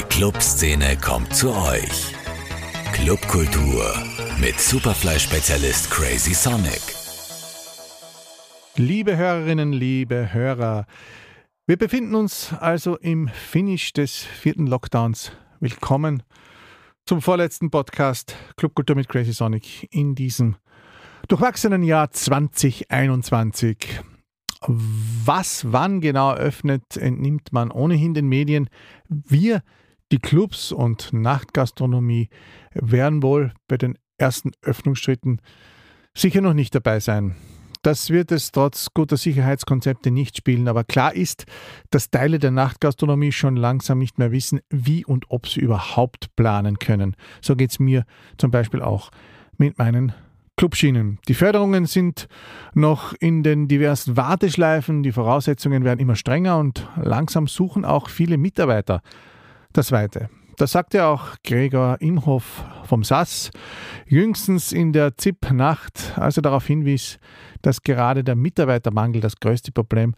Die Clubszene kommt zu euch. Clubkultur mit Superfly-Spezialist Crazy Sonic. Liebe Hörerinnen, liebe Hörer, wir befinden uns also im Finish des vierten Lockdowns. Willkommen zum vorletzten Podcast Clubkultur mit Crazy Sonic in diesem durchwachsenen Jahr 2021. Was wann genau öffnet, entnimmt man ohnehin den Medien. Wir, die Clubs und Nachtgastronomie, werden wohl bei den ersten Öffnungsschritten sicher noch nicht dabei sein. Das wird es trotz guter Sicherheitskonzepte nicht spielen, aber klar ist, dass Teile der Nachtgastronomie schon langsam nicht mehr wissen, wie und ob sie überhaupt planen können. So geht es mir zum Beispiel auch mit meinen Clubschienen. Die Förderungen sind noch in den diversen Warteschleifen, die Voraussetzungen werden immer strenger und langsam suchen auch viele Mitarbeiter das Weite. Das sagte auch Gregor Imhoff vom SAS jüngstens in der ZIP-Nacht, als er darauf hinwies, dass gerade der Mitarbeitermangel das größte Problem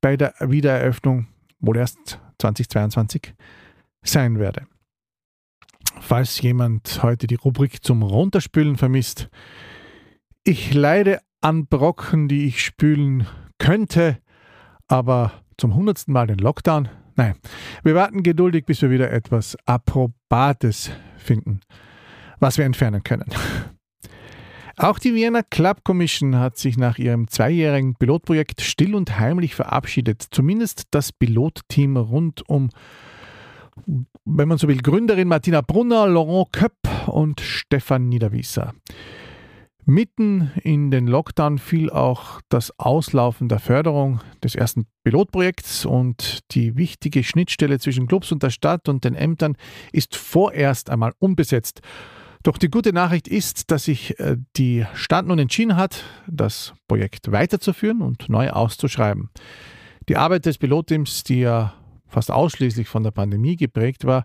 bei der Wiedereröffnung wohl erst 2022 sein werde. Falls jemand heute die Rubrik zum Runterspülen vermisst, ich leide an Brocken, die ich spülen könnte, aber zum hundertsten Mal den Lockdown? Nein. Wir warten geduldig, bis wir wieder etwas Approbates finden, was wir entfernen können. Auch die Vienna Club Commission hat sich nach ihrem zweijährigen Pilotprojekt still und heimlich verabschiedet. Zumindest das Pilotteam rund um, wenn man so will, Gründerin Martina Brunner, Laurent Köpp und Stefan Niederwieser. Mitten in den Lockdown fiel auch das Auslaufen der Förderung des ersten Pilotprojekts und die wichtige Schnittstelle zwischen Clubs und der Stadt und den Ämtern ist vorerst einmal unbesetzt. Doch die gute Nachricht ist, dass sich äh, die Stadt nun entschieden hat, das Projekt weiterzuführen und neu auszuschreiben. Die Arbeit des Pilotteams, die ja fast ausschließlich von der Pandemie geprägt war,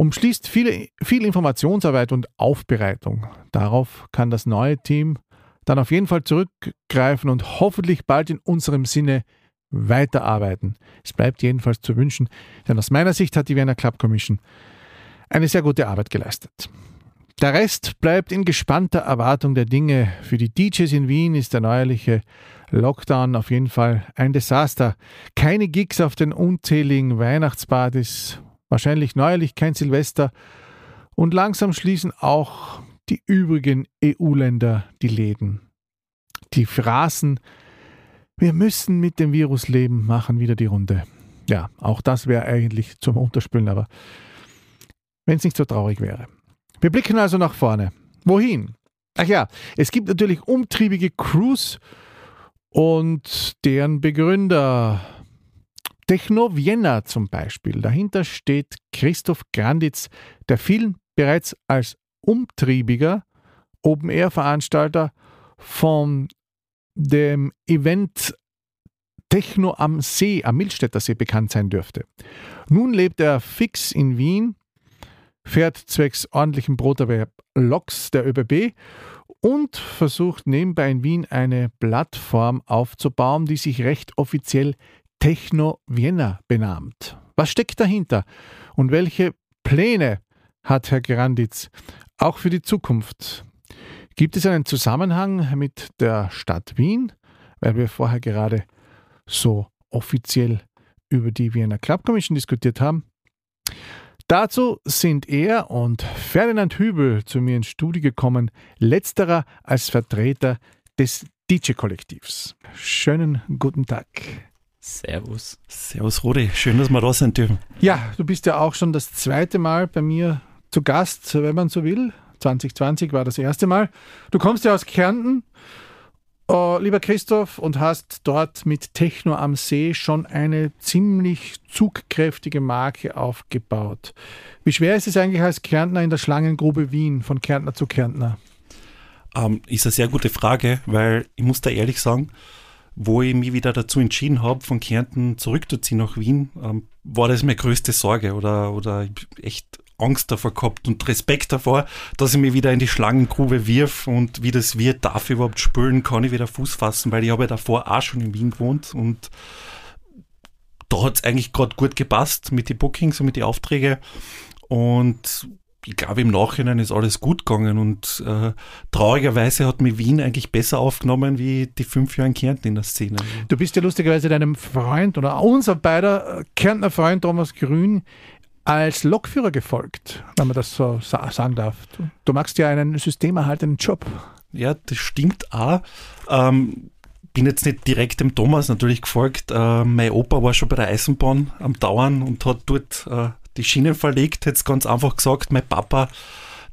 umschließt viele, viel Informationsarbeit und Aufbereitung. Darauf kann das neue Team dann auf jeden Fall zurückgreifen und hoffentlich bald in unserem Sinne weiterarbeiten. Es bleibt jedenfalls zu wünschen, denn aus meiner Sicht hat die Wiener Club Commission eine sehr gute Arbeit geleistet. Der Rest bleibt in gespannter Erwartung der Dinge. Für die DJs in Wien ist der neuerliche Lockdown auf jeden Fall ein Desaster. Keine Gigs auf den unzähligen Weihnachtspartys wahrscheinlich neuerlich kein Silvester und langsam schließen auch die übrigen EU-Länder die Läden. Die Phrasen, wir müssen mit dem Virus leben, machen wieder die Runde. Ja, auch das wäre eigentlich zum Unterspülen, aber wenn es nicht so traurig wäre. Wir blicken also nach vorne. Wohin? Ach ja, es gibt natürlich umtriebige Crews und deren Begründer Techno Vienna zum Beispiel. Dahinter steht Christoph Granditz, der vielen bereits als umtriebiger Open-Air-Veranstalter von dem Event Techno am See, am Milstädter See bekannt sein dürfte. Nun lebt er fix in Wien, fährt zwecks ordentlichen Broterwerb Loks der ÖBB und versucht nebenbei in Wien eine Plattform aufzubauen, die sich recht offiziell Techno Vienna benannt. Was steckt dahinter und welche Pläne hat Herr Granditz auch für die Zukunft? Gibt es einen Zusammenhang mit der Stadt Wien, weil wir vorher gerade so offiziell über die Vienna Club Commission diskutiert haben? Dazu sind er und Ferdinand Hübel zu mir ins Studio gekommen, letzterer als Vertreter des DJ-Kollektivs. Schönen guten Tag. Servus. Servus, Rudi. Schön, dass wir da sind dürfen. Ja, du bist ja auch schon das zweite Mal bei mir zu Gast, wenn man so will. 2020 war das erste Mal. Du kommst ja aus Kärnten, uh, lieber Christoph, und hast dort mit Techno am See schon eine ziemlich zugkräftige Marke aufgebaut. Wie schwer ist es eigentlich als Kärntner in der Schlangengrube Wien, von Kärntner zu Kärntner? Ähm, ist eine sehr gute Frage, weil ich muss da ehrlich sagen, wo ich mich wieder dazu entschieden habe, von Kärnten zurückzuziehen nach Wien, ähm, war das meine größte Sorge oder, oder echt Angst davor gehabt und Respekt davor, dass ich mich wieder in die Schlangengrube wirf und wie das wird, darf ich überhaupt spülen, kann ich wieder Fuß fassen, weil ich habe ja davor auch schon in Wien gewohnt und da hat es eigentlich gerade gut gepasst mit den Bookings und mit den Aufträgen. Und ich glaube, im Nachhinein ist alles gut gegangen und äh, traurigerweise hat mich Wien eigentlich besser aufgenommen wie die fünf Jahre in Kärnten in der Szene. Du bist ja lustigerweise deinem Freund oder unser beider Kärntner Freund Thomas Grün als Lokführer gefolgt, wenn man das so sagen darf. Du, du machst ja einen systemerhaltenden Job. Ja, das stimmt auch. Ähm, bin jetzt nicht direkt dem Thomas natürlich gefolgt. Äh, mein Opa war schon bei der Eisenbahn am Dauern und hat dort äh, die Schienen verlegt. Jetzt ganz einfach gesagt, mein Papa,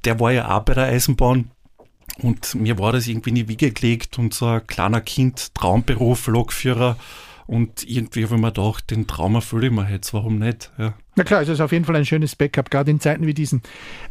der war ja auch bei der Eisenbahn. Und mir war das irgendwie in die Wiege gelegt und so ein kleiner Kind, Traumberuf, Lokführer. Und irgendwie habe ich mir gedacht, den Traum erfülle ich mir jetzt, warum nicht? Ja. Na klar, es ist auf jeden Fall ein schönes Backup, gerade in Zeiten wie diesen.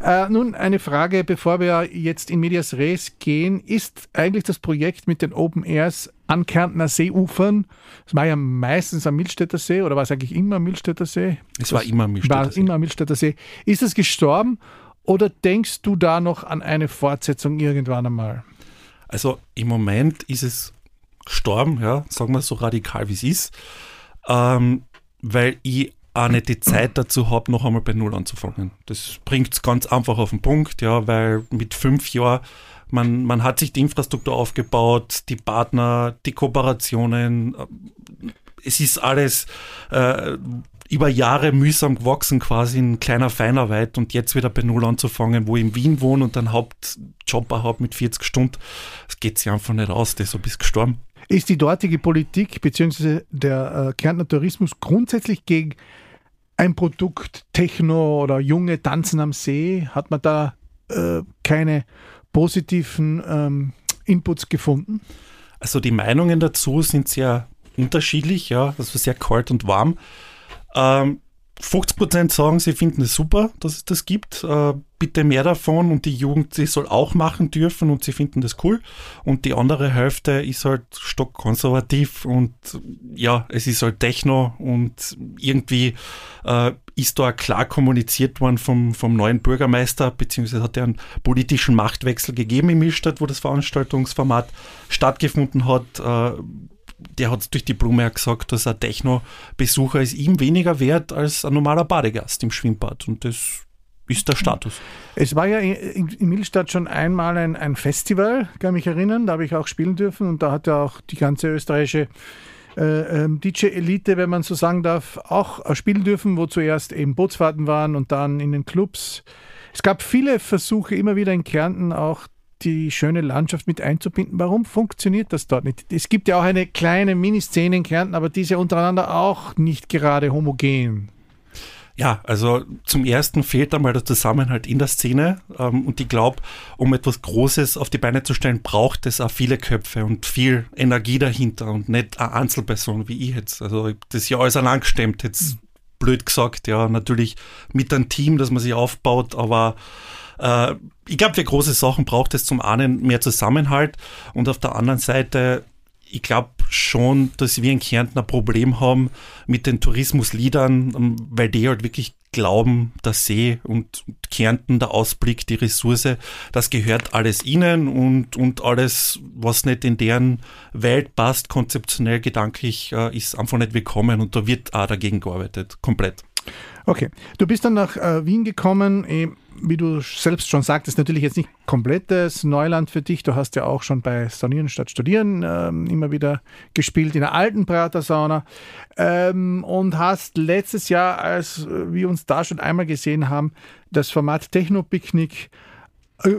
Äh, nun eine Frage, bevor wir jetzt in Medias Res gehen. Ist eigentlich das Projekt mit den Open Airs an Kärntner Seeufern, das war ja meistens am Milstädter See oder war es eigentlich immer am Milstädter See? Es war immer am Milstädter war See. immer am Milstädter See. Ist es gestorben oder denkst du da noch an eine Fortsetzung irgendwann einmal? Also im Moment ist es gestorben, ja, sagen wir so radikal wie es ist, ähm, weil ich auch nicht die Zeit dazu habe, noch einmal bei Null anzufangen. Das bringt es ganz einfach auf den Punkt, ja, weil mit fünf Jahren, man, man hat sich die Infrastruktur aufgebaut, die Partner, die Kooperationen, äh, es ist alles äh, über Jahre mühsam gewachsen, quasi in kleiner Feinarbeit und jetzt wieder bei Null anzufangen, wo ich in Wien wohne und einen Hauptjob habe mit 40 Stunden, das geht sich einfach nicht aus, das ist so bis gestorben. Ist die dortige Politik bzw. der äh, Kärntner Tourismus grundsätzlich gegen ein Produkt Techno oder junge Tanzen am See? Hat man da äh, keine positiven ähm, Inputs gefunden? Also die Meinungen dazu sind sehr unterschiedlich, ja, also sehr kalt und warm. Ähm, 50% sagen, sie finden es super, dass es das gibt. Äh, bitte mehr davon und die Jugend, sie soll auch machen dürfen und sie finden das cool. Und die andere Hälfte ist halt stockkonservativ und ja, es ist halt Techno und irgendwie äh, ist da klar kommuniziert worden vom, vom neuen Bürgermeister, beziehungsweise hat er einen politischen Machtwechsel gegeben im Milstadt, wo das Veranstaltungsformat stattgefunden hat. Äh, der hat durch die Blume gesagt, dass ein Techno-Besucher ist ihm weniger wert als ein normaler Badegast im Schwimmbad. Und das ist der Status. Es war ja in, in Milstadt schon einmal ein, ein Festival, kann mich erinnern, da habe ich auch spielen dürfen und da hat ja auch die ganze österreichische äh, ähm, DJ-Elite, wenn man so sagen darf, auch spielen dürfen, wo zuerst eben Bootsfahrten waren und dann in den Clubs. Es gab viele Versuche immer wieder in Kärnten auch die schöne Landschaft mit einzubinden. Warum funktioniert das dort nicht? Es gibt ja auch eine kleine Miniszene in Kärnten, aber diese untereinander auch nicht gerade homogen. Ja, also zum ersten fehlt einmal der Zusammenhalt in der Szene ähm, und ich glaube, um etwas Großes auf die Beine zu stellen, braucht es auch viele Köpfe und viel Energie dahinter und nicht eine Einzelperson wie ich jetzt. Also das ja alles allein gestemmt, jetzt mhm. blöd gesagt, ja, natürlich mit einem Team, das man sich aufbaut, aber äh, ich glaube, für große Sachen braucht es zum einen mehr Zusammenhalt und auf der anderen Seite, ich glaube schon, dass wir in Kärnten ein Problem haben mit den Tourismusliedern, ähm, weil die halt wirklich glauben, der See und Kärnten, der Ausblick, die Ressource, das gehört alles ihnen und, und alles, was nicht in deren Welt passt, konzeptionell, gedanklich, äh, ist einfach nicht willkommen und da wird auch dagegen gearbeitet, komplett. Okay, du bist dann nach äh, Wien gekommen, eh, wie du selbst schon sagtest, natürlich jetzt nicht komplettes Neuland für dich. Du hast ja auch schon bei Sanieren statt Studieren ähm, immer wieder gespielt in der alten Pratersauna ähm, und hast letztes Jahr, als wir uns da schon einmal gesehen haben, das Format Techno-Picknick äh,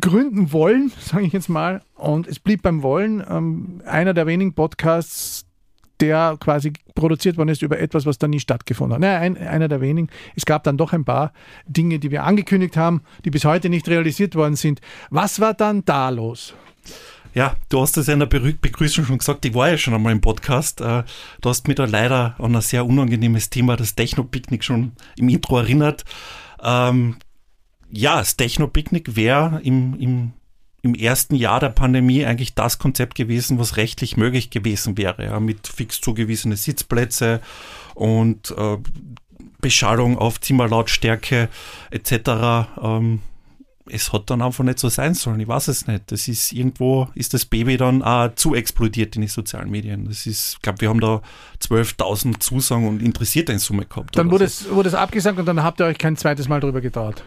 gründen wollen, sage ich jetzt mal. Und es blieb beim Wollen. Ähm, einer der wenigen Podcasts, der quasi produziert worden ist über etwas, was dann nie stattgefunden hat. Naja, ein, einer der wenigen. Es gab dann doch ein paar Dinge, die wir angekündigt haben, die bis heute nicht realisiert worden sind. Was war dann da los? Ja, du hast es ja in der Begrüßung schon gesagt, ich war ja schon einmal im Podcast. Äh, du hast mir da leider an ein sehr unangenehmes Thema, das Techno-Picknick, schon im Intro erinnert. Ähm, ja, das Techno-Picknick wäre im, im im ersten Jahr der Pandemie eigentlich das Konzept gewesen, was rechtlich möglich gewesen wäre, ja, mit fix zugewiesene Sitzplätze und äh, Beschallung auf Zimmerlautstärke etc. Ähm, es hat dann einfach nicht so sein sollen. Ich weiß es nicht. Das ist irgendwo, ist das Baby dann auch zu explodiert in den sozialen Medien. Das ist, ich glaube, wir haben da 12.000 Zusagen und Interessierte in Summe gehabt. Dann wurde es, wurde es abgesagt und dann habt ihr euch kein zweites Mal drüber getraut.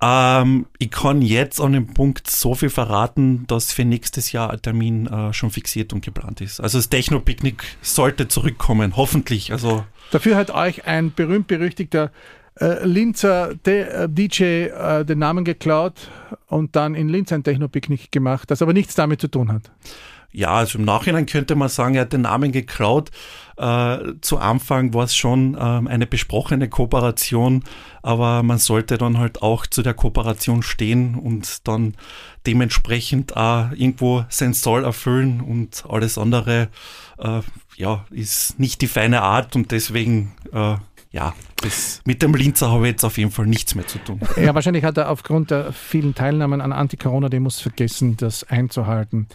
Ähm, ich kann jetzt an dem Punkt so viel verraten, dass für nächstes Jahr ein Termin äh, schon fixiert und geplant ist. Also das Techno-Picknick sollte zurückkommen, hoffentlich. Also Dafür hat euch ein berühmt-berüchtigter äh, Linzer De äh, DJ äh, den Namen geklaut und dann in Linz ein Techno-Picknick gemacht, das aber nichts damit zu tun hat. Ja, also im Nachhinein könnte man sagen, er hat den Namen geklaut. Äh, zu Anfang war es schon ähm, eine besprochene Kooperation, aber man sollte dann halt auch zu der Kooperation stehen und dann dementsprechend auch irgendwo sein Soll erfüllen und alles andere, äh, ja, ist nicht die feine Art und deswegen äh, ja, das, mit dem Linzer habe ich jetzt auf jeden Fall nichts mehr zu tun. Ja, wahrscheinlich hat er aufgrund der vielen Teilnahmen an Anti-Corona-Demos vergessen, das einzuhalten.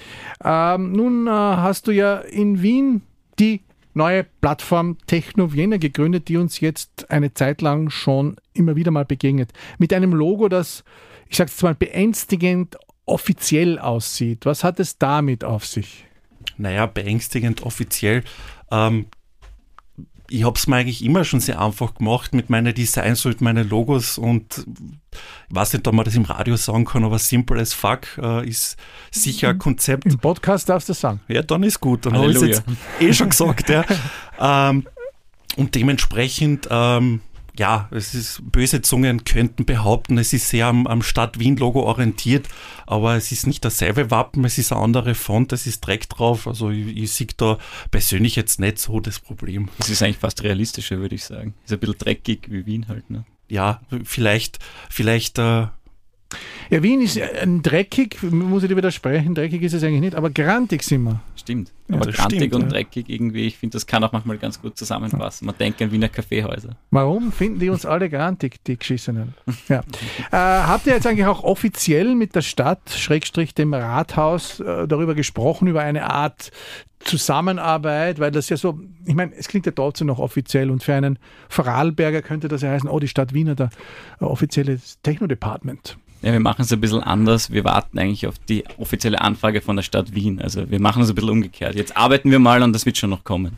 Ähm, nun äh, hast du ja in Wien die neue Plattform Techno Vienna gegründet, die uns jetzt eine Zeit lang schon immer wieder mal begegnet. Mit einem Logo, das, ich sage es mal, beängstigend offiziell aussieht. Was hat es damit auf sich? Naja, beängstigend offiziell. Ähm, ich habe es mir eigentlich immer schon sehr einfach gemacht mit meinen Designs und meinen Logos und ich weiß nicht, ob man das im Radio sagen kann, aber simple as fuck äh, ist sicher ein Konzept. Im Podcast darfst du das sagen. Ja, dann ist gut. Dann habe ich es jetzt eh schon gesagt. ja. ähm, und dementsprechend ähm, ja, es ist, böse Zungen könnten behaupten, es ist sehr am, am Stadt-Wien-Logo orientiert, aber es ist nicht dasselbe Wappen, es ist eine andere Font, es ist Dreck drauf. Also ich, ich sehe da persönlich jetzt nicht so das Problem. Es ist eigentlich fast realistischer, würde ich sagen. Ist ein bisschen dreckig wie Wien halt, ne? Ja, vielleicht, vielleicht äh, ja, Wien ist ein dreckig, muss ich dir widersprechen, dreckig ist es eigentlich nicht, aber grantig sind wir. Stimmt. Ja, aber grantig stimmt, und ja. dreckig irgendwie, ich finde, das kann auch manchmal ganz gut zusammenpassen. Man denkt an Wiener Kaffeehäuser. Warum finden die uns alle grantig, die Geschissenen? Ja. äh, habt ihr jetzt eigentlich auch offiziell mit der Stadt, Schrägstrich dem Rathaus, äh, darüber gesprochen, über eine Art Zusammenarbeit, weil das ja so, ich meine, es klingt ja trotzdem noch offiziell und für einen Vorarlberger könnte das ja heißen, oh, die Stadt Wien hat ein offizielles Techno-Department. Ja, wir machen es ein bisschen anders. Wir warten eigentlich auf die offizielle Anfrage von der Stadt Wien. Also wir machen es ein bisschen umgekehrt. Jetzt arbeiten wir mal und das wird schon noch kommen.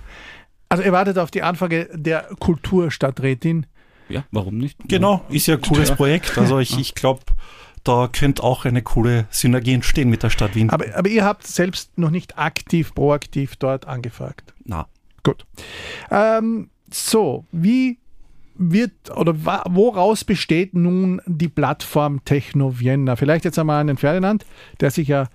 Also ihr wartet auf die Anfrage der Kulturstadträtin. Ja, warum nicht? Genau, ist ja ein cooles ja. Projekt. Also ich, ich glaube, da könnte auch eine coole Synergie entstehen mit der Stadt Wien. Aber, aber ihr habt selbst noch nicht aktiv, proaktiv dort angefragt. Na. Gut. Ähm, so, wie wird oder woraus besteht nun die Plattform Techno Vienna? Vielleicht jetzt einmal an den Ferdinand, der sich ja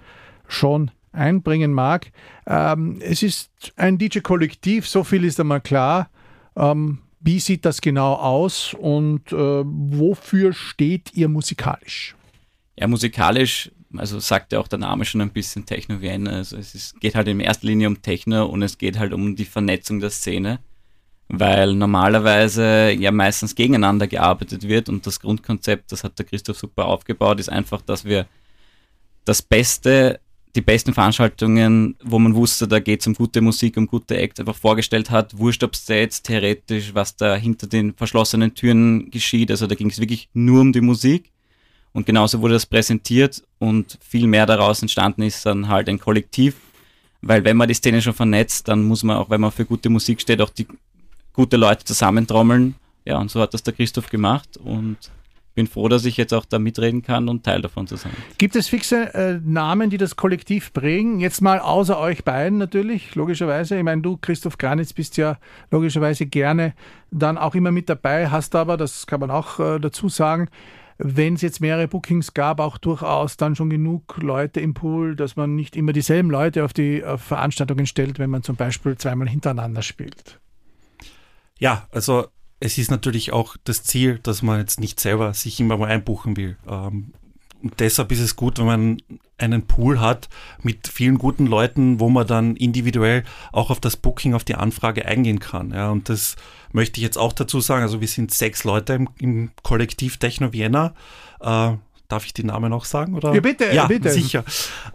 schon einbringen mag. Ähm, es ist ein DJ-Kollektiv, so viel ist einmal klar. Ähm, wie sieht das genau aus und äh, wofür steht ihr musikalisch? Ja, musikalisch, also sagt ja auch der Name schon ein bisschen Techno Vienna. Also es ist, geht halt in erster Linie um Techno und es geht halt um die Vernetzung der Szene weil normalerweise ja meistens gegeneinander gearbeitet wird und das Grundkonzept, das hat der Christoph super aufgebaut, ist einfach, dass wir das Beste, die besten Veranstaltungen, wo man wusste, da geht es um gute Musik, um gute Acts, einfach vorgestellt hat, wurscht ob jetzt theoretisch, was da hinter den verschlossenen Türen geschieht, also da ging es wirklich nur um die Musik. Und genauso wurde das präsentiert und viel mehr daraus entstanden ist dann halt ein Kollektiv, weil wenn man die Szene schon vernetzt, dann muss man auch, wenn man für gute Musik steht, auch die gute Leute zusammentrommeln. Ja, und so hat das der Christoph gemacht und bin froh, dass ich jetzt auch da mitreden kann und Teil davon zu sein. Gibt es fixe äh, Namen, die das Kollektiv prägen? Jetzt mal außer euch beiden natürlich, logischerweise. Ich meine, du, Christoph Granitz, bist ja logischerweise gerne dann auch immer mit dabei, hast aber, das kann man auch äh, dazu sagen, wenn es jetzt mehrere Bookings gab, auch durchaus dann schon genug Leute im Pool, dass man nicht immer dieselben Leute auf die auf Veranstaltungen stellt, wenn man zum Beispiel zweimal hintereinander spielt. Ja, also es ist natürlich auch das Ziel, dass man jetzt nicht selber sich immer mal einbuchen will. Ähm, und deshalb ist es gut, wenn man einen Pool hat mit vielen guten Leuten, wo man dann individuell auch auf das Booking, auf die Anfrage eingehen kann. Ja, und das möchte ich jetzt auch dazu sagen. Also wir sind sechs Leute im, im Kollektiv Techno Vienna. Äh, darf ich die Namen auch sagen? Oder? Ja, bitte. Ja, bitte. sicher.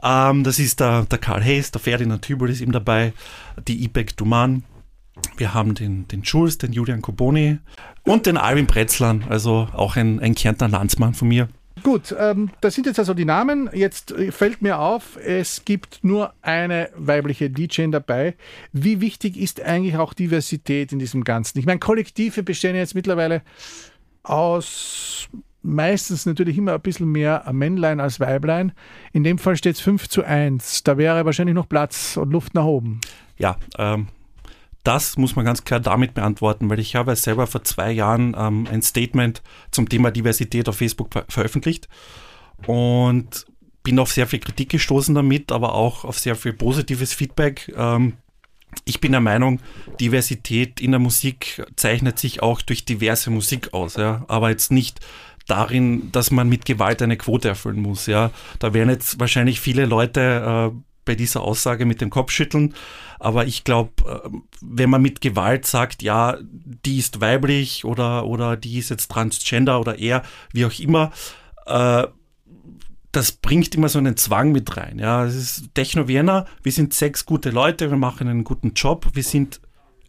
Ähm, das ist der, der Karl Hayes, der Ferdinand Tübel ist ihm dabei, die Ibek Duman, wir haben den, den Jules, den Julian Koboni und den Alvin Pretzlan, also auch ein, ein Kärntner Landsmann von mir. Gut, ähm, das sind jetzt also die Namen. Jetzt äh, fällt mir auf, es gibt nur eine weibliche DJ dabei. Wie wichtig ist eigentlich auch Diversität in diesem Ganzen? Ich meine, Kollektive bestehen jetzt mittlerweile aus meistens natürlich immer ein bisschen mehr Männlein als Weiblein. In dem Fall steht es 5 zu 1. Da wäre wahrscheinlich noch Platz und Luft nach oben. Ja, ähm, das muss man ganz klar damit beantworten, weil ich habe selber vor zwei Jahren ähm, ein Statement zum Thema Diversität auf Facebook ver veröffentlicht und bin auf sehr viel Kritik gestoßen damit, aber auch auf sehr viel positives Feedback. Ähm, ich bin der Meinung, Diversität in der Musik zeichnet sich auch durch diverse Musik aus, ja, aber jetzt nicht darin, dass man mit Gewalt eine Quote erfüllen muss. Ja, da werden jetzt wahrscheinlich viele Leute äh, bei dieser Aussage mit dem Kopf schütteln. Aber ich glaube, äh, wenn man mit Gewalt sagt, ja, die ist weiblich oder, oder die ist jetzt transgender oder er, wie auch immer, äh, das bringt immer so einen Zwang mit rein. Ja, es ist Techno Vienna, wir sind sechs gute Leute, wir machen einen guten Job, wir sind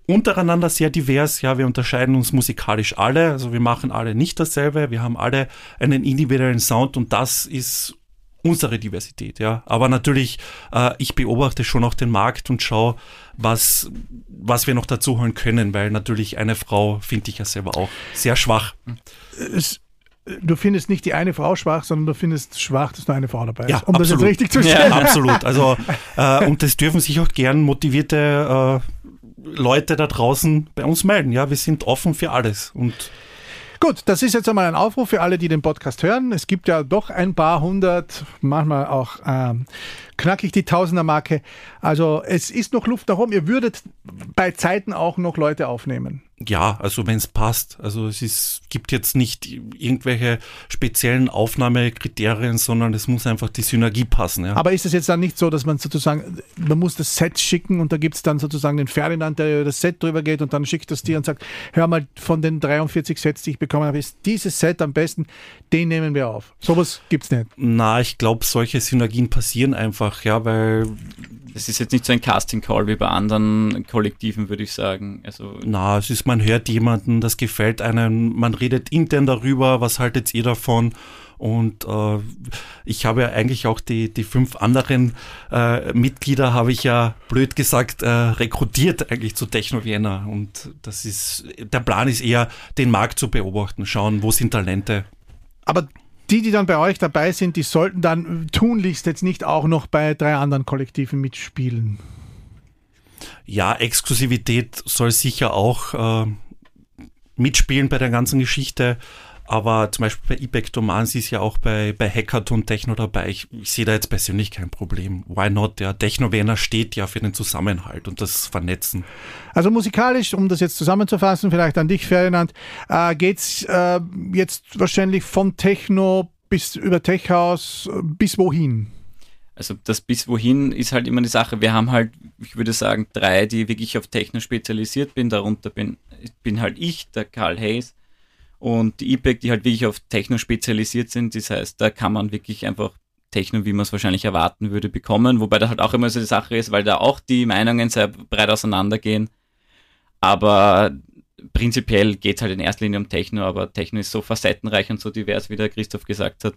untereinander sehr divers. Ja, wir unterscheiden uns musikalisch alle. Also wir machen alle nicht dasselbe. Wir haben alle einen individuellen Sound und das ist unsere Diversität. Ja, aber natürlich, äh, ich beobachte schon auch den Markt und schaue, was, was wir noch dazu holen können, weil natürlich eine Frau finde ich ja selber auch sehr schwach. Es du findest nicht die eine Frau schwach, sondern du findest schwach, dass nur eine Frau dabei ist. Ja, um absolut. das jetzt richtig zu stellen. Ja, absolut. Also, äh, und das dürfen sich auch gern motivierte äh, Leute da draußen bei uns melden. Ja, wir sind offen für alles. Und Gut, das ist jetzt einmal ein Aufruf für alle, die den Podcast hören. Es gibt ja doch ein paar hundert, manchmal auch ähm, knackig die Tausender-Marke. Also es ist noch Luft nach oben. Ihr würdet bei Zeiten auch noch Leute aufnehmen. Ja, also wenn es passt. Also es ist, gibt jetzt nicht irgendwelche speziellen Aufnahmekriterien, sondern es muss einfach die Synergie passen. Ja. Aber ist es jetzt dann nicht so, dass man sozusagen, man muss das Set schicken und da gibt es dann sozusagen den Ferdinand, der über das Set drüber geht und dann schickt das dir und sagt, hör mal, von den 43 Sets, die ich bekommen habe, ist dieses Set am besten, den nehmen wir auf. Sowas gibt es nicht. Na, ich glaube, solche Synergien passieren einfach, ja, weil es ist jetzt nicht so ein Casting-Call wie bei anderen Kollektiven, würde ich sagen. Also Na, es ist, man hört jemanden, das gefällt einem, man redet intern darüber, was haltet ihr davon? Und äh, ich habe ja eigentlich auch die, die fünf anderen äh, Mitglieder, habe ich ja blöd gesagt, äh, rekrutiert eigentlich zu Techno Vienna. Und das ist, der Plan ist eher, den Markt zu beobachten, schauen, wo sind Talente. Aber die, die dann bei euch dabei sind, die sollten dann tunlichst jetzt nicht auch noch bei drei anderen Kollektiven mitspielen. Ja, Exklusivität soll sicher auch äh, mitspielen bei der ganzen Geschichte. Aber zum Beispiel bei Ibeck Domain, sie ist ja auch bei, bei Hackathon Techno dabei. Ich, ich sehe da jetzt persönlich kein Problem. Why not? Der Techno-Werner steht ja für den Zusammenhalt und das Vernetzen. Also musikalisch, um das jetzt zusammenzufassen, vielleicht an dich, Ferdinand, äh, geht's äh, jetzt wahrscheinlich von Techno bis über Techhouse bis wohin? Also das bis wohin ist halt immer die Sache. Wir haben halt, ich würde sagen, drei, die wirklich auf Techno spezialisiert bin. Darunter bin, bin halt ich, der Karl Hayes und die E-Pack, die halt wirklich auf Techno spezialisiert sind. Das heißt, da kann man wirklich einfach Techno, wie man es wahrscheinlich erwarten würde, bekommen. Wobei da halt auch immer so die Sache ist, weil da auch die Meinungen sehr breit auseinandergehen. Aber prinzipiell geht es halt in erster Linie um Techno, aber Techno ist so facettenreich und so divers, wie der Christoph gesagt hat,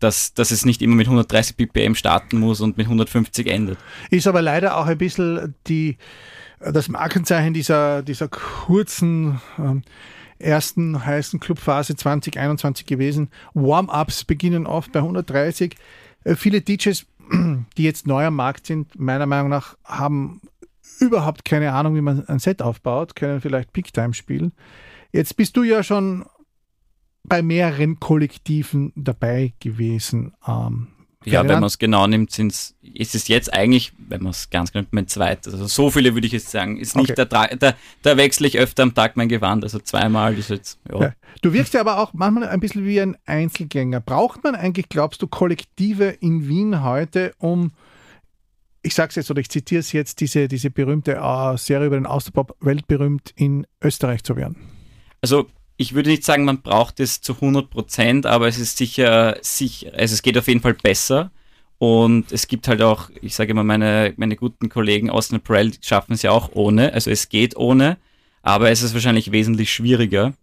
dass, dass es nicht immer mit 130 BPM starten muss und mit 150 endet. Ist aber leider auch ein bisschen die, das Markenzeichen dieser, dieser kurzen ähm, ersten heißen Clubphase 2021 gewesen. Warm-ups beginnen oft bei 130. Äh, viele DJs, die jetzt neu am Markt sind, meiner Meinung nach, haben überhaupt keine Ahnung, wie man ein Set aufbaut, können vielleicht Peak-Time spielen. Jetzt bist du ja schon bei mehreren Kollektiven dabei gewesen. Ja, wenn man es genau nimmt, sind's, ist es jetzt eigentlich, wenn man es ganz genau nimmt, mein zweites. Also so viele würde ich jetzt sagen. Ist nicht okay. der, da, da wechsle ich öfter am Tag mein Gewand, also zweimal ist jetzt, ja. ja. Du wirkst ja aber auch manchmal ein bisschen wie ein Einzelgänger. Braucht man eigentlich, glaubst du, Kollektive in Wien heute, um, ich sag's jetzt oder ich zitiere es jetzt, diese, diese berühmte uh, Serie über den Austerpop weltberühmt in Österreich zu werden? Also ich würde nicht sagen, man braucht es zu 100 Prozent, aber es ist sicher, sicher, also es geht auf jeden Fall besser. Und es gibt halt auch, ich sage immer, meine, meine guten Kollegen Austin Apparel schaffen es ja auch ohne. Also es geht ohne, aber es ist wahrscheinlich wesentlich schwieriger,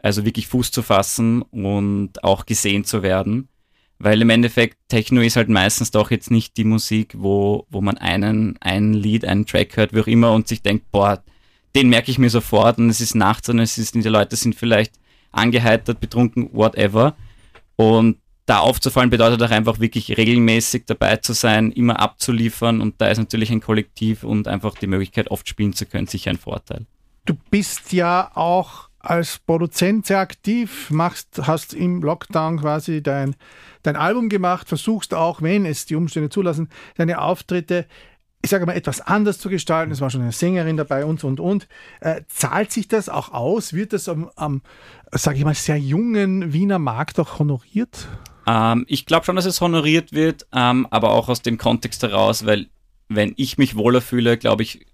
also wirklich Fuß zu fassen und auch gesehen zu werden. Weil im Endeffekt Techno ist halt meistens doch jetzt nicht die Musik, wo, wo man einen, ein Lied, einen Track hört, wie auch immer und sich denkt, boah, den merke ich mir sofort und es ist nachts und es ist, die Leute sind vielleicht angeheitert, betrunken, whatever. Und da aufzufallen bedeutet auch einfach wirklich regelmäßig dabei zu sein, immer abzuliefern und da ist natürlich ein Kollektiv und einfach die Möglichkeit oft spielen zu können sicher ein Vorteil. Du bist ja auch als Produzent sehr aktiv, machst, hast im Lockdown quasi dein, dein Album gemacht, versuchst auch, wenn es die Umstände zulassen, deine Auftritte ich sage mal, etwas anders zu gestalten. Es war schon eine Sängerin dabei und, und, und. Äh, zahlt sich das auch aus? Wird das am, am sage ich mal, sehr jungen Wiener Markt auch honoriert? Ähm, ich glaube schon, dass es honoriert wird, ähm, aber auch aus dem Kontext heraus, weil wenn ich mich wohler fühle, glaube ich,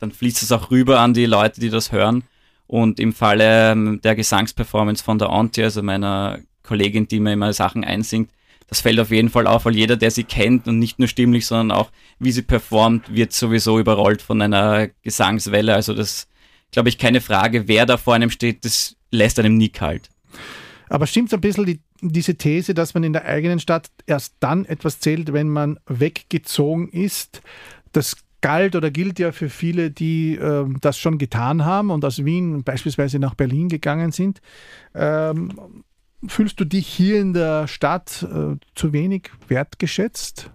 dann fließt es auch rüber an die Leute, die das hören. Und im Falle ähm, der Gesangsperformance von der Auntie, also meiner Kollegin, die mir immer Sachen einsingt, das fällt auf jeden Fall auf, weil jeder, der sie kennt und nicht nur stimmlich, sondern auch wie sie performt, wird sowieso überrollt von einer Gesangswelle. Also das, glaube ich, keine Frage, wer da vor einem steht, das lässt einem nie kalt. Aber stimmt ein bisschen die, diese These, dass man in der eigenen Stadt erst dann etwas zählt, wenn man weggezogen ist? Das galt oder gilt ja für viele, die äh, das schon getan haben und aus Wien beispielsweise nach Berlin gegangen sind. Ähm, Fühlst du dich hier in der Stadt äh, zu wenig wertgeschätzt?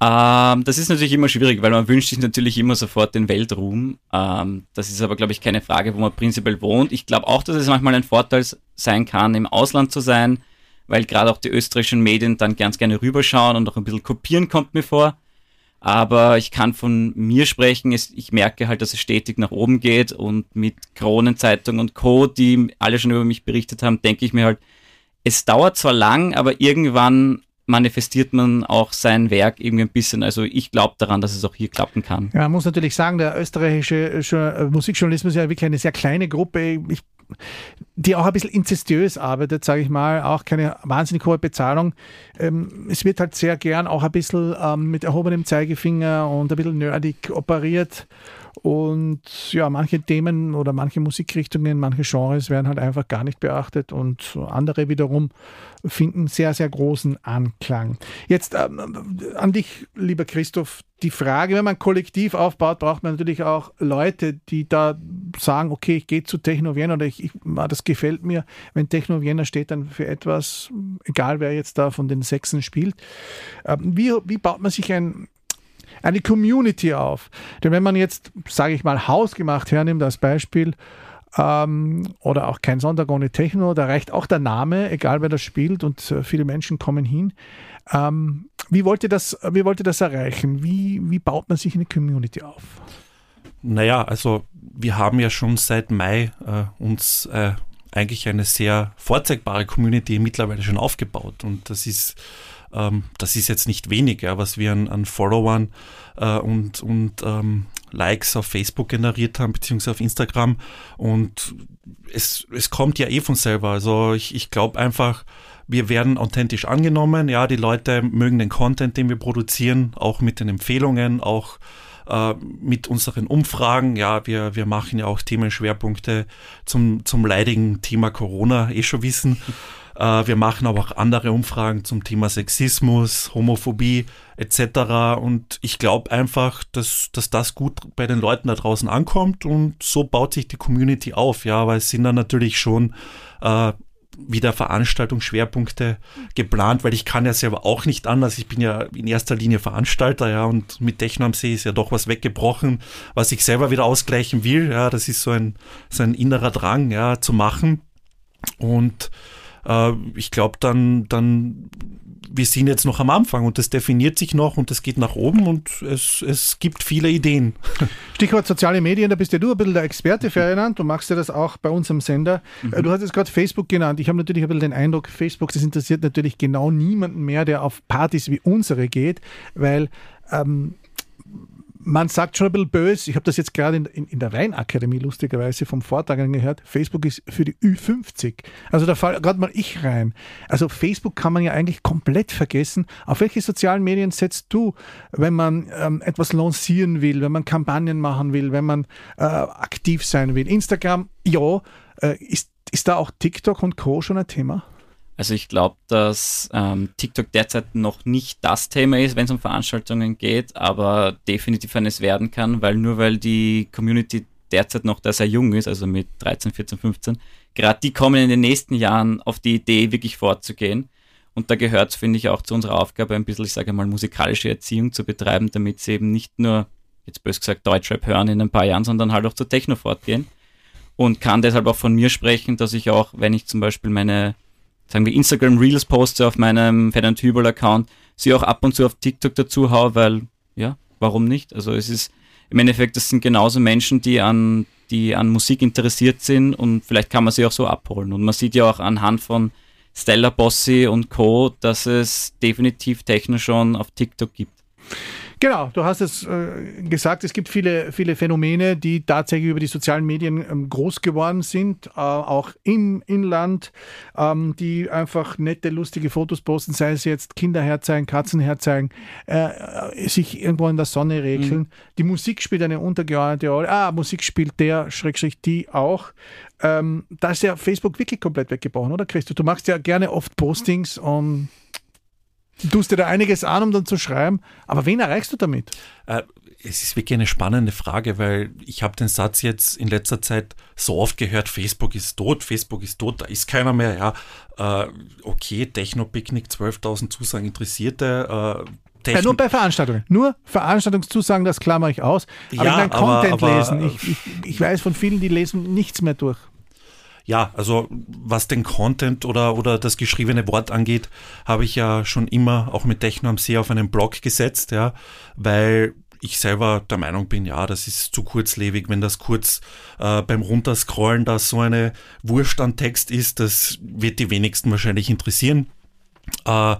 Ähm, das ist natürlich immer schwierig, weil man wünscht sich natürlich immer sofort den Weltruhm. Ähm, das ist aber, glaube ich, keine Frage, wo man prinzipiell wohnt. Ich glaube auch, dass es manchmal ein Vorteil sein kann, im Ausland zu sein, weil gerade auch die österreichischen Medien dann ganz gerne rüberschauen und auch ein bisschen kopieren kommt mir vor. Aber ich kann von mir sprechen, ich merke halt, dass es stetig nach oben geht und mit Kronenzeitung und Co., die alle schon über mich berichtet haben, denke ich mir halt, es dauert zwar lang, aber irgendwann manifestiert man auch sein Werk irgendwie ein bisschen. Also ich glaube daran, dass es auch hier klappen kann. Ja, man muss natürlich sagen, der österreichische Musikjournalismus ist ja wirklich eine sehr kleine Gruppe. Ich die auch ein bisschen inzestiös arbeitet, sage ich mal, auch keine wahnsinnig hohe Bezahlung. Ähm, es wird halt sehr gern auch ein bisschen ähm, mit erhobenem Zeigefinger und ein bisschen nerdig operiert. Und ja, manche Themen oder manche Musikrichtungen, manche Genres werden halt einfach gar nicht beachtet und andere wiederum finden sehr, sehr großen Anklang. Jetzt ähm, an dich, lieber Christoph, die Frage, wenn man kollektiv aufbaut, braucht man natürlich auch Leute, die da sagen, okay, ich gehe zu Techno Vienna oder ich, ich, das gefällt mir. Wenn Techno Vienna steht dann für etwas, egal wer jetzt da von den Sechsen spielt. Ähm, wie, wie baut man sich ein, eine Community auf? Denn wenn man jetzt, sage ich mal, hausgemacht hernimmt als Beispiel, ähm, oder auch kein Sonntag ohne Techno, da reicht auch der Name, egal wer das spielt und äh, viele Menschen kommen hin. Ähm, wie wollt ihr das, wie wollt ihr das erreichen? Wie, wie baut man sich eine Community auf? Naja, also wir haben ja schon seit Mai äh, uns äh, eigentlich eine sehr vorzeigbare Community mittlerweile schon aufgebaut und das ist ähm, das ist jetzt nicht wenig, ja, was wir an, an Followern äh, und, und ähm, Likes auf Facebook generiert haben, beziehungsweise auf Instagram. Und es, es kommt ja eh von selber. Also ich, ich glaube einfach, wir werden authentisch angenommen. Ja, die Leute mögen den Content, den wir produzieren, auch mit den Empfehlungen, auch äh, mit unseren Umfragen. Ja, wir, wir machen ja auch Themenschwerpunkte zum, zum leidigen Thema Corona, eh schon wissen. Äh, wir machen aber auch andere Umfragen zum Thema Sexismus, Homophobie etc. Und ich glaube einfach, dass, dass das gut bei den Leuten da draußen ankommt und so baut sich die Community auf. Ja, weil es sind dann natürlich schon äh, wieder Veranstaltungsschwerpunkte geplant, weil ich kann ja selber auch nicht anders. Ich bin ja in erster Linie Veranstalter, ja, und mit Techno am See ist ja doch was weggebrochen, was ich selber wieder ausgleichen will. Ja, das ist so ein, so ein innerer Drang, ja, zu machen. Und äh, ich glaube, dann, dann, wir sind jetzt noch am Anfang und das definiert sich noch und das geht nach oben und es, es gibt viele Ideen. Stichwort soziale Medien, da bist ja du ein bisschen der Experte, Ferdinand. Du machst ja das auch bei uns am Sender. Mhm. Äh, du hast jetzt gerade Facebook genannt. Ich habe natürlich ein bisschen den Eindruck, Facebook, das interessiert natürlich genau niemanden mehr, der auf Partys wie unsere geht, weil ähm, man sagt schon ein bisschen böse, ich habe das jetzt gerade in, in, in, der Weinakademie lustigerweise vom Vortrag gehört, Facebook ist für die Ü50. Also da fällt gerade mal ich rein. Also Facebook kann man ja eigentlich komplett vergessen. Auf welche sozialen Medien setzt du, wenn man ähm, etwas lancieren will, wenn man Kampagnen machen will, wenn man äh, aktiv sein will? Instagram, ja. Äh, ist, ist da auch TikTok und Co. schon ein Thema? Also ich glaube, dass ähm, TikTok derzeit noch nicht das Thema ist, wenn es um Veranstaltungen geht, aber definitiv eines werden kann, weil nur weil die Community derzeit noch da sehr jung ist, also mit 13, 14, 15, gerade die kommen in den nächsten Jahren auf die Idee, wirklich fortzugehen. Und da gehört es, finde ich, auch zu unserer Aufgabe, ein bisschen, ich sage mal, musikalische Erziehung zu betreiben, damit sie eben nicht nur, jetzt bös gesagt, Deutschrap hören in ein paar Jahren, sondern halt auch zu Techno fortgehen. Und kann deshalb auch von mir sprechen, dass ich auch, wenn ich zum Beispiel meine, sagen wir, Instagram Reels poste auf meinem Ferdinand Hübel Account, sie auch ab und zu auf TikTok dazu haue, weil, ja, warum nicht? Also es ist, im Endeffekt, das sind genauso Menschen, die an, die an Musik interessiert sind und vielleicht kann man sie auch so abholen. Und man sieht ja auch anhand von Stella Bossi und Co., dass es definitiv Techno schon auf TikTok gibt. Genau, du hast es äh, gesagt, es gibt viele, viele Phänomene, die tatsächlich über die sozialen Medien ähm, groß geworden sind, äh, auch im Inland, ähm, die einfach nette, lustige Fotos posten, sei es jetzt Kinder herzeigen, Katzen herzeigen, äh, äh, sich irgendwo in der Sonne regeln. Mhm. Die Musik spielt eine untergeordnete Rolle. Ah, Musik spielt der, Schrägstrich die auch. Ähm, da ist ja Facebook wirklich komplett weggebrochen, oder Christo? Du machst ja gerne oft Postings und tust dir da einiges an, um dann zu schreiben. Aber wen erreichst du damit? Äh, es ist wirklich eine spannende Frage, weil ich habe den Satz jetzt in letzter Zeit so oft gehört, Facebook ist tot, Facebook ist tot, da ist keiner mehr. Ja, äh, okay, Techno-Picknick, 12.000 Zusagen Interessierte. Äh, ja, nur bei Veranstaltungen. Nur Veranstaltungszusagen, das klammere ich aus. Aber ja, ich kann Content aber, lesen. Ich, ich, ich weiß von vielen, die lesen nichts mehr durch. Ja, also was den Content oder, oder das geschriebene Wort angeht, habe ich ja schon immer auch mit Techno am See auf einen Blog gesetzt, ja, weil ich selber der Meinung bin, ja, das ist zu kurzlebig, wenn das kurz äh, beim Runterscrollen da so eine Wurst an Text ist, das wird die wenigsten wahrscheinlich interessieren. Äh,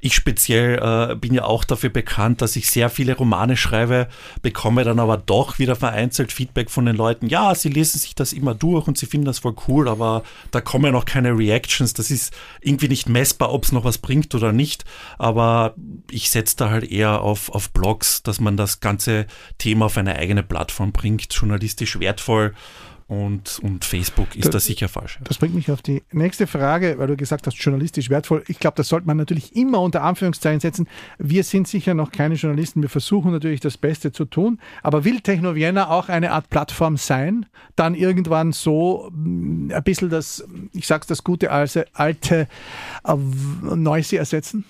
ich speziell äh, bin ja auch dafür bekannt, dass ich sehr viele Romane schreibe, bekomme dann aber doch wieder vereinzelt Feedback von den Leuten. Ja, sie lesen sich das immer durch und sie finden das voll cool, aber da kommen noch keine Reactions. Das ist irgendwie nicht messbar, ob es noch was bringt oder nicht. Aber ich setze da halt eher auf, auf Blogs, dass man das ganze Thema auf eine eigene Plattform bringt, journalistisch wertvoll und, und Facebook ist das, da sicher falsch. Das bringt mich auf die nächste Frage, weil du gesagt hast, journalistisch wertvoll. Ich glaube, das sollte man natürlich immer unter Anführungszeichen setzen. Wir sind sicher noch keine Journalisten. Wir versuchen natürlich das Beste zu tun. Aber will Techno Vienna auch eine Art Plattform sein? Dann irgendwann so mm, ein bisschen das, ich sag's, das gute alte, alte äh, Noisy ersetzen?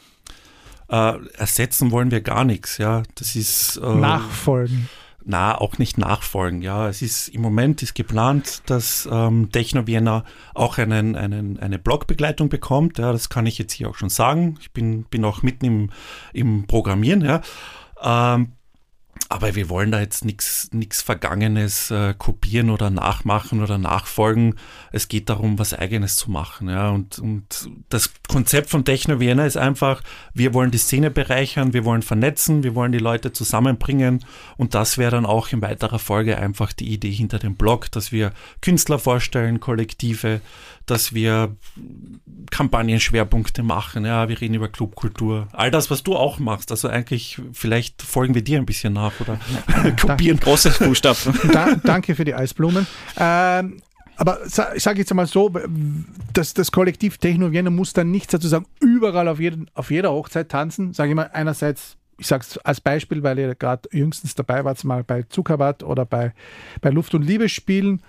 Äh, ersetzen wollen wir gar nichts, ja. Das ist. Äh, Nachfolgen na, auch nicht nachfolgen. Ja, es ist im Moment ist geplant, dass ähm, Techno Vienna auch einen, einen, eine Blogbegleitung bekommt. Ja, das kann ich jetzt hier auch schon sagen. Ich bin, bin auch mitten im, im Programmieren. Ja. Ähm, aber wir wollen da jetzt nichts Vergangenes äh, kopieren oder nachmachen oder nachfolgen. Es geht darum, was Eigenes zu machen. Ja. Und, und das Konzept von Techno Vienna ist einfach, wir wollen die Szene bereichern, wir wollen vernetzen, wir wollen die Leute zusammenbringen. Und das wäre dann auch in weiterer Folge einfach die Idee hinter dem Blog, dass wir Künstler vorstellen, Kollektive, dass wir Kampagnenschwerpunkte machen. Ja, wir reden über Clubkultur. All das, was du auch machst. Also eigentlich, vielleicht folgen wir dir ein bisschen nach oder kopieren. Großes Buchstaben. Da, danke für die Eisblumen. Ähm, aber ich sage jetzt mal so, das, das Kollektiv Techno Vienna muss dann nicht sozusagen überall auf, jeden, auf jeder Hochzeit tanzen. Sage ich mal, einerseits, ich sage es als Beispiel, weil ihr gerade jüngstens dabei wart, mal bei Zuckerwatt oder bei, bei Luft und Liebe spielen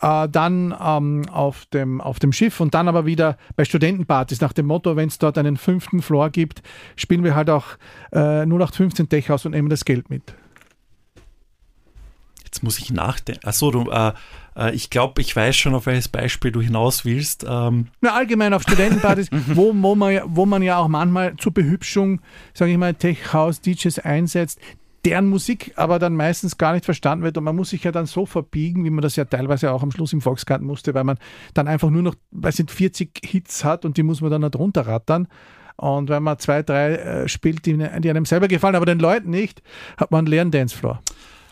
äh, dann ähm, auf, dem, auf dem Schiff und dann aber wieder bei Studentenpartys nach dem Motto, wenn es dort einen fünften Floor gibt, spielen wir halt auch äh, 0815 Tech aus und nehmen das Geld mit. Jetzt muss ich nachdenken. Achso, du, äh, äh, ich glaube, ich weiß schon, auf welches Beispiel du hinaus willst. Ähm. Na, allgemein auf Studentenpartys, wo, wo, man, wo man ja auch manchmal zur Behübschung, sage ich mal, Tech-House-DJs einsetzt, deren Musik aber dann meistens gar nicht verstanden wird und man muss sich ja dann so verbiegen, wie man das ja teilweise auch am Schluss im Volksgarten musste, weil man dann einfach nur noch, weiß nicht, 40 Hits hat und die muss man dann da drunter rattern. Und wenn man zwei, drei äh, spielt, die, die, einem selber gefallen, aber den Leuten nicht, hat man einen leeren Dancefloor.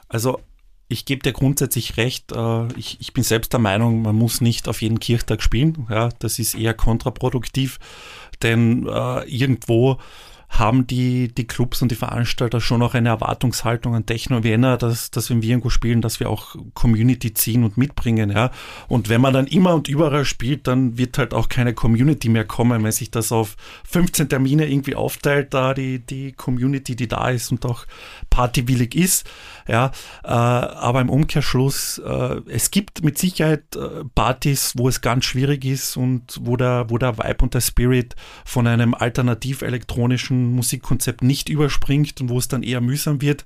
Also ich gebe dir grundsätzlich recht. Äh, ich, ich, bin selbst der Meinung, man muss nicht auf jeden Kirchtag spielen. Ja, das ist eher kontraproduktiv, denn äh, irgendwo haben die, die Clubs und die Veranstalter schon auch eine Erwartungshaltung an Techno Vienna, dass, dass wenn wir irgendwo spielen, dass wir auch Community ziehen und mitbringen, ja. Und wenn man dann immer und überall spielt, dann wird halt auch keine Community mehr kommen, wenn sich das auf 15 Termine irgendwie aufteilt, da die, die Community, die da ist und auch partywillig ist, ja. Äh, aber im Umkehrschluss, äh, es gibt mit Sicherheit äh, Partys, wo es ganz schwierig ist und wo der, wo der Vibe und der Spirit von einem alternativ elektronischen Musikkonzept nicht überspringt und wo es dann eher mühsam wird.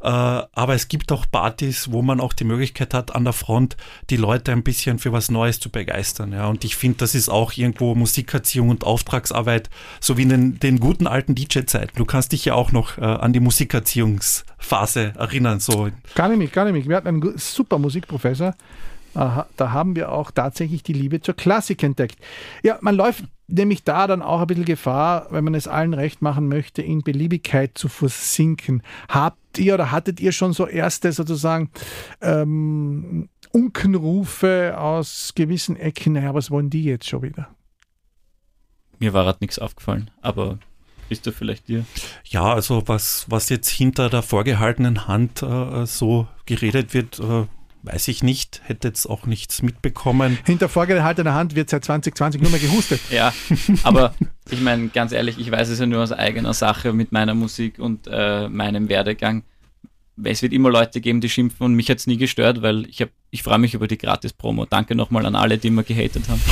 Äh, aber es gibt auch Partys, wo man auch die Möglichkeit hat, an der Front die Leute ein bisschen für was Neues zu begeistern. Ja. Und ich finde, das ist auch irgendwo Musikerziehung und Auftragsarbeit, so wie in den, den guten alten DJ-Zeiten. Du kannst dich ja auch noch äh, an die Musikerziehungsphase erinnern. So. Gar nicht mich, gar nicht mich. Wir hatten einen super Musikprofessor, da haben wir auch tatsächlich die Liebe zur Klassik entdeckt. Ja, man läuft nämlich da dann auch ein bisschen Gefahr, wenn man es allen recht machen möchte, in Beliebigkeit zu versinken. Habt ihr oder hattet ihr schon so erste sozusagen ähm, Unkenrufe aus gewissen Ecken? Naja, was wollen die jetzt schon wieder? Mir war gerade nichts aufgefallen, aber bist du vielleicht dir? Ja, also was, was jetzt hinter der vorgehaltenen Hand äh, so geredet wird, äh, Weiß ich nicht, hätte jetzt auch nichts mitbekommen. Hinter vorgehaltener Hand wird seit 2020 nur mehr gehustet. ja, aber ich meine, ganz ehrlich, ich weiß es ja nur aus eigener Sache mit meiner Musik und äh, meinem Werdegang. Es wird immer Leute geben, die schimpfen und mich hat es nie gestört, weil ich, ich freue mich über die Gratis-Promo. Danke nochmal an alle, die immer gehatet haben.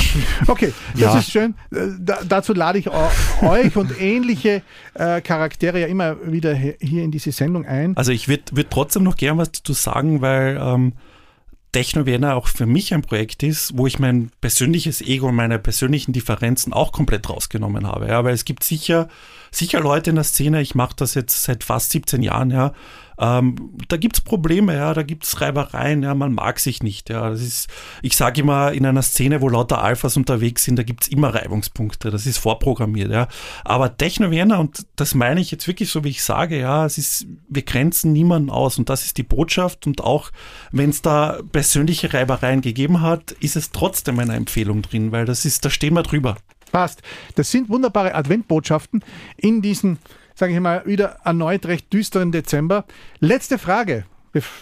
Okay, das ja. ist schön. Äh, da, dazu lade ich euch und ähnliche äh, Charaktere ja immer wieder hier in diese Sendung ein. Also ich würde würd trotzdem noch gern was dazu sagen, weil ähm, Techno Vienna auch für mich ein Projekt ist, wo ich mein persönliches Ego und meine persönlichen Differenzen auch komplett rausgenommen habe. Ja, weil es gibt sicher, sicher Leute in der Szene, ich mache das jetzt seit fast 17 Jahren, ja, ähm, da gibt's Probleme, ja, da gibt's Reibereien, ja, man mag sich nicht. Ja. Das ist, ich sage immer, in einer Szene, wo lauter Alphas unterwegs sind, da gibt's immer Reibungspunkte, das ist vorprogrammiert. Ja. Aber Techno Vienna, und das meine ich jetzt wirklich so, wie ich sage, ja, es ist, wir grenzen niemanden aus und das ist die Botschaft. Und auch wenn es da persönliche Reibereien gegeben hat, ist es trotzdem eine Empfehlung drin, weil das ist, da stehen wir drüber. Passt. Das sind wunderbare Adventbotschaften in diesen sage ich mal, wieder erneut recht düsteren Dezember. Letzte Frage.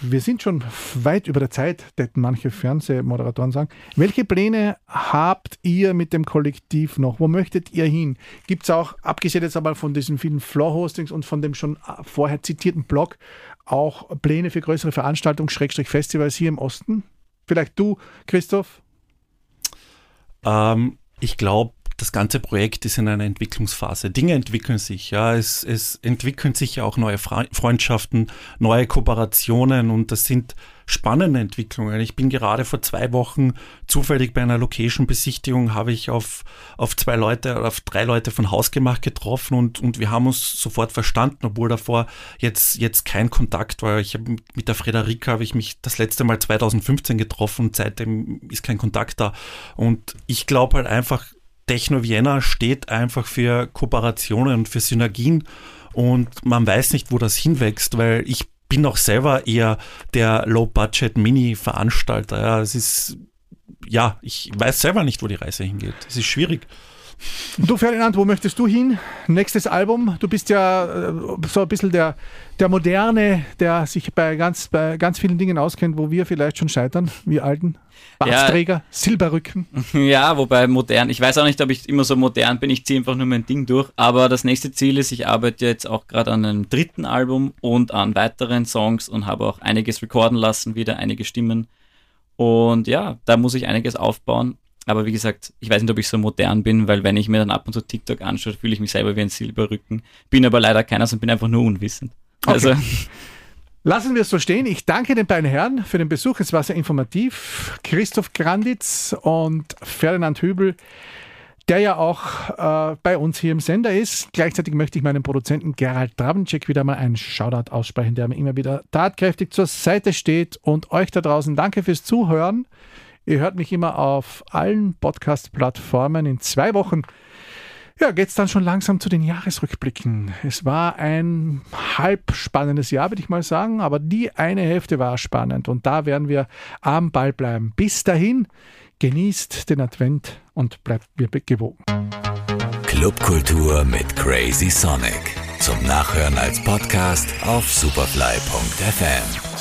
Wir sind schon weit über der Zeit, hätten manche Fernsehmoderatoren sagen. Welche Pläne habt ihr mit dem Kollektiv noch? Wo möchtet ihr hin? Gibt es auch, abgesehen jetzt aber von diesen vielen Floor-Hostings und von dem schon vorher zitierten Blog, auch Pläne für größere Veranstaltungen, Schrägstrich Festivals hier im Osten? Vielleicht du, Christoph? Ähm, ich glaube, das ganze Projekt ist in einer Entwicklungsphase. Dinge entwickeln sich, ja. Es, es entwickeln sich ja auch neue Freundschaften, neue Kooperationen und das sind spannende Entwicklungen. Ich bin gerade vor zwei Wochen zufällig bei einer Location-Besichtigung habe ich auf, auf zwei Leute, auf drei Leute von Hausgemacht getroffen und, und wir haben uns sofort verstanden, obwohl davor jetzt, jetzt kein Kontakt war. Ich habe mit der Frederika habe ich mich das letzte Mal 2015 getroffen und seitdem ist kein Kontakt da. Und ich glaube halt einfach, Techno Vienna steht einfach für Kooperationen und für Synergien und man weiß nicht, wo das hinwächst, weil ich bin auch selber eher der Low-Budget-Mini-Veranstalter. Ja, es ist, ja, ich weiß selber nicht, wo die Reise hingeht. Es ist schwierig. Du Ferdinand, wo möchtest du hin? Nächstes Album? Du bist ja äh, so ein bisschen der, der Moderne, der sich bei ganz, bei ganz vielen Dingen auskennt, wo wir vielleicht schon scheitern, wir alten Bartsträger, ja, Silberrücken. Ja, wobei modern, ich weiß auch nicht, ob ich immer so modern bin, ich ziehe einfach nur mein Ding durch, aber das nächste Ziel ist, ich arbeite jetzt auch gerade an einem dritten Album und an weiteren Songs und habe auch einiges recorden lassen, wieder einige Stimmen. Und ja, da muss ich einiges aufbauen aber wie gesagt, ich weiß nicht, ob ich so modern bin, weil wenn ich mir dann ab und zu TikTok anschaue, fühle ich mich selber wie ein Silberrücken. Bin aber leider keiner, sondern bin einfach nur unwissend. Okay. Also. Lassen wir es so stehen. Ich danke den beiden Herren für den Besuch. Es war sehr informativ. Christoph Granditz und Ferdinand Hübel, der ja auch äh, bei uns hier im Sender ist. Gleichzeitig möchte ich meinem Produzenten Gerald Dravenczek wieder mal einen Shoutout aussprechen, der mir immer wieder tatkräftig zur Seite steht. Und euch da draußen danke fürs Zuhören. Ihr hört mich immer auf allen Podcast-Plattformen. In zwei Wochen ja, geht es dann schon langsam zu den Jahresrückblicken. Es war ein halb spannendes Jahr, würde ich mal sagen, aber die eine Hälfte war spannend und da werden wir am Ball bleiben. Bis dahin, genießt den Advent und bleibt mir gewogen. Clubkultur mit Crazy Sonic. zum Nachhören als Podcast auf superfly.fm.